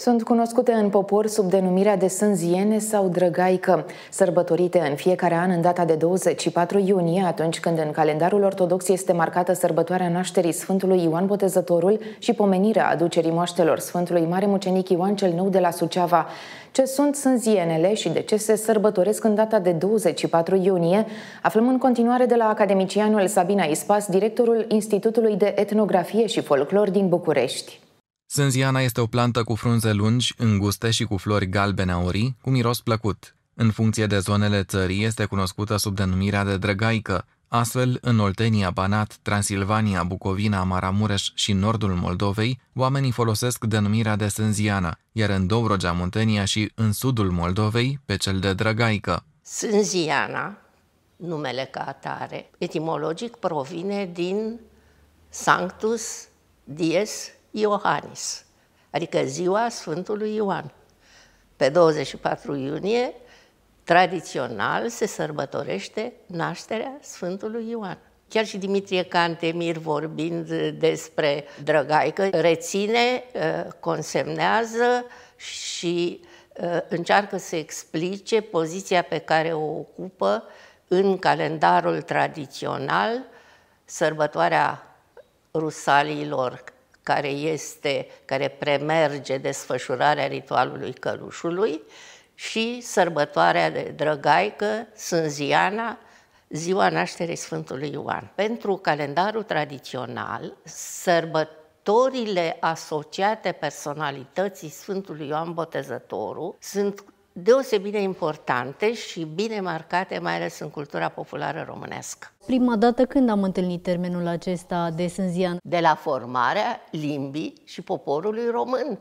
Sunt cunoscute în popor sub denumirea de sânziene sau drăgaică, sărbătorite în fiecare an în data de 24 iunie, atunci când în calendarul ortodox este marcată sărbătoarea nașterii Sfântului Ioan Botezătorul și pomenirea aducerii moaștelor Sfântului Mare Mucenic Ioan cel Nou de la Suceava. Ce sunt sânzienele și de ce se sărbătoresc în data de 24 iunie, aflăm în continuare de la academicianul Sabina Ispas, directorul Institutului de Etnografie și Folclor din București. Sânziana este o plantă cu frunze lungi, înguste și cu flori galbene aurii, cu miros plăcut. În funcție de zonele țării, este cunoscută sub denumirea de drăgaică. Astfel, în Oltenia, Banat, Transilvania, Bucovina, Maramureș și nordul Moldovei, oamenii folosesc denumirea de sânziana, iar în Dobrogea, Muntenia și în sudul Moldovei, pe cel de drăgaică. Sânziana, numele ca atare, etimologic provine din Sanctus Dies Iohannis, adică ziua Sfântului Ioan. Pe 24 iunie, tradițional, se sărbătorește nașterea Sfântului Ioan. Chiar și Dimitrie Cantemir, vorbind despre Drăgaică, reține, uh, consemnează și uh, încearcă să explice poziția pe care o ocupă în calendarul tradițional sărbătoarea rusaliilor care este, care premerge desfășurarea ritualului călușului și sărbătoarea de drăgaică, Sânziana, ziua nașterii Sfântului Ioan. Pentru calendarul tradițional, sărbătorile asociate personalității Sfântului Ioan Botezătorul sunt deosebit de importante și bine marcate, mai ales în cultura populară românească. Prima dată când am întâlnit termenul acesta de sânzian? De la formarea limbii și poporului român.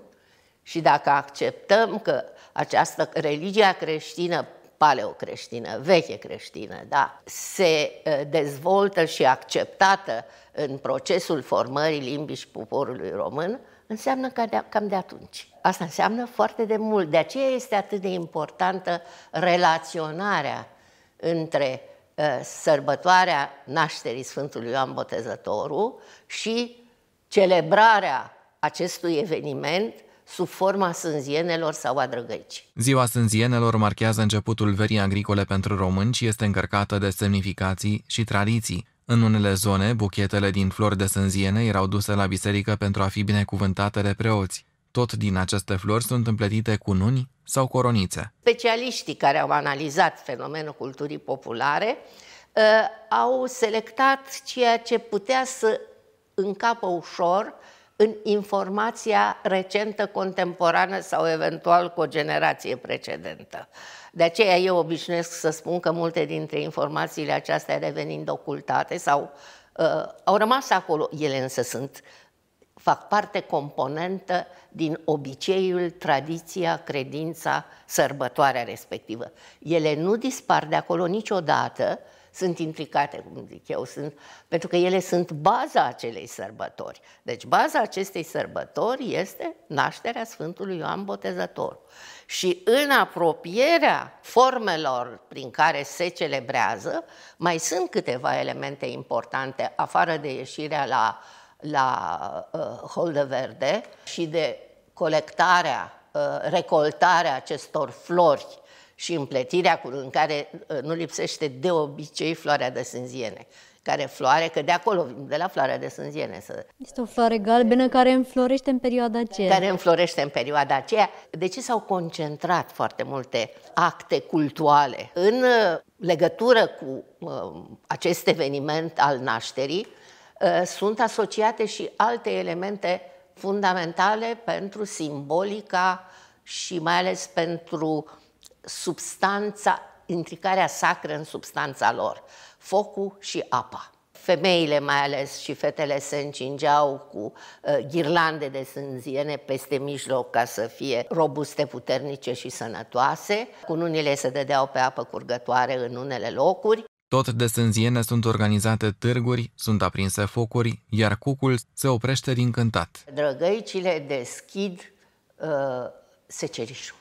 Și dacă acceptăm că această religia creștină paleocreștină, veche creștină, da, se dezvoltă și acceptată în procesul formării limbii și poporului român, înseamnă că de, cam de atunci. Asta înseamnă foarte de mult. De aceea este atât de importantă relaționarea între uh, sărbătoarea nașterii Sfântului Ioan Botezătorul și celebrarea acestui eveniment sub forma sânzienelor sau a drăgăici. Ziua sânzienelor marchează începutul verii agricole pentru români și este încărcată de semnificații și tradiții. În unele zone, buchetele din flori de sânziene erau duse la biserică pentru a fi binecuvântate de preoți. Tot din aceste flori sunt împletite cu nuni sau coronițe. Specialiștii care au analizat fenomenul culturii populare uh, au selectat ceea ce putea să încapă ușor în informația recentă, contemporană sau eventual cu o generație precedentă. De aceea eu obișnuiesc să spun că multe dintre informațiile acestea revenind ocultate sau uh, au rămas acolo, ele însă sunt fac parte componentă din obiceiul, tradiția, credința, sărbătoarea respectivă. Ele nu dispar de acolo niciodată, sunt implicate, cum zic eu, sunt, pentru că ele sunt baza acelei sărbători. Deci baza acestei sărbători este nașterea Sfântului Ioan Botezător. Și în apropierea formelor prin care se celebrează, mai sunt câteva elemente importante, afară de ieșirea la, la uh, Holde Verde și de colectarea, uh, recoltarea acestor flori și împletirea cu în care uh, nu lipsește de obicei floarea de sânziene care floare, că de acolo, de la floarea de sânziene. Să... Este o floare galbenă care înflorește în perioada aceea. Care înflorește în perioada aceea. De ce s-au concentrat foarte multe acte cultuale în uh, legătură cu uh, acest eveniment al nașterii? Uh, sunt asociate și alte elemente fundamentale pentru simbolica și mai ales pentru substanța, intricarea sacră în substanța lor, focul și apa. Femeile mai ales și fetele se încingeau cu uh, ghirlande de sânziene peste mijloc ca să fie robuste, puternice și sănătoase. Cununile se dădeau pe apă curgătoare în unele locuri. Tot de sânziene sunt organizate târguri, sunt aprinse focuri, iar cucul se oprește din cântat. Drăgăicile deschid uh, secerișul.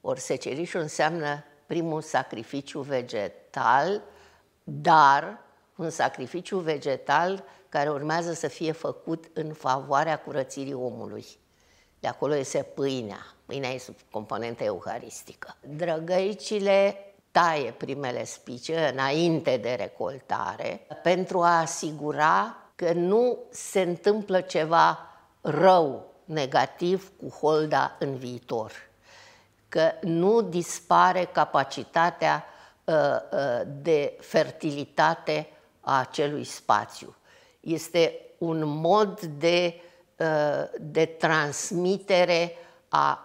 Ori secerișul înseamnă primul sacrificiu vegetal, dar un sacrificiu vegetal care urmează să fie făcut în favoarea curățirii omului. De acolo este pâinea. Pâinea este componentă euharistică. Drăgăicile taie primele spice înainte de recoltare pentru a asigura că nu se întâmplă ceva rău, negativ cu holda în viitor, că nu dispare capacitatea uh, uh, de fertilitate a acelui spațiu. Este un mod de, uh, de transmitere a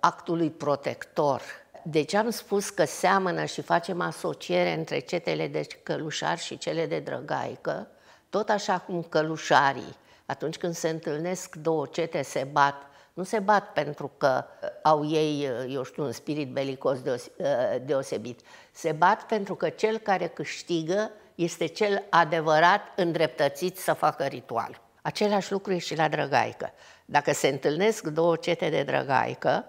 actului protector. Deci am spus că seamănă și facem asociere între cetele de călușari și cele de drăgaică, tot așa cum călușarii, atunci când se întâlnesc două cete, se bat. Nu se bat pentru că au ei, eu știu, un spirit belicos deosebit. Se bat pentru că cel care câștigă este cel adevărat îndreptățit să facă ritual. Același lucru e și la drăgaică. Dacă se întâlnesc două cete de drăgaică,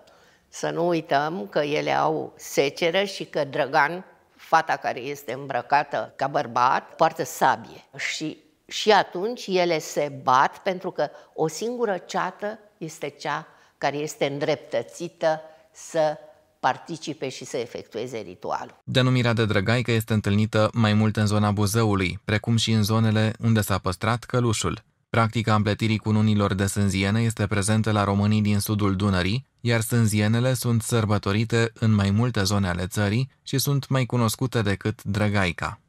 să nu uităm că ele au seceră și că Drăgan, fata care este îmbrăcată ca bărbat, poartă sabie. Și, și atunci ele se bat pentru că o singură ceată este cea care este îndreptățită să participe și să efectueze ritualul. Denumirea de drăgaică este întâlnită mai mult în zona Buzăului, precum și în zonele unde s-a păstrat călușul. Practica împletirii cununilor de sânziene este prezentă la românii din sudul Dunării, iar sânzienele sunt sărbătorite în mai multe zone ale țării și sunt mai cunoscute decât drăgaica.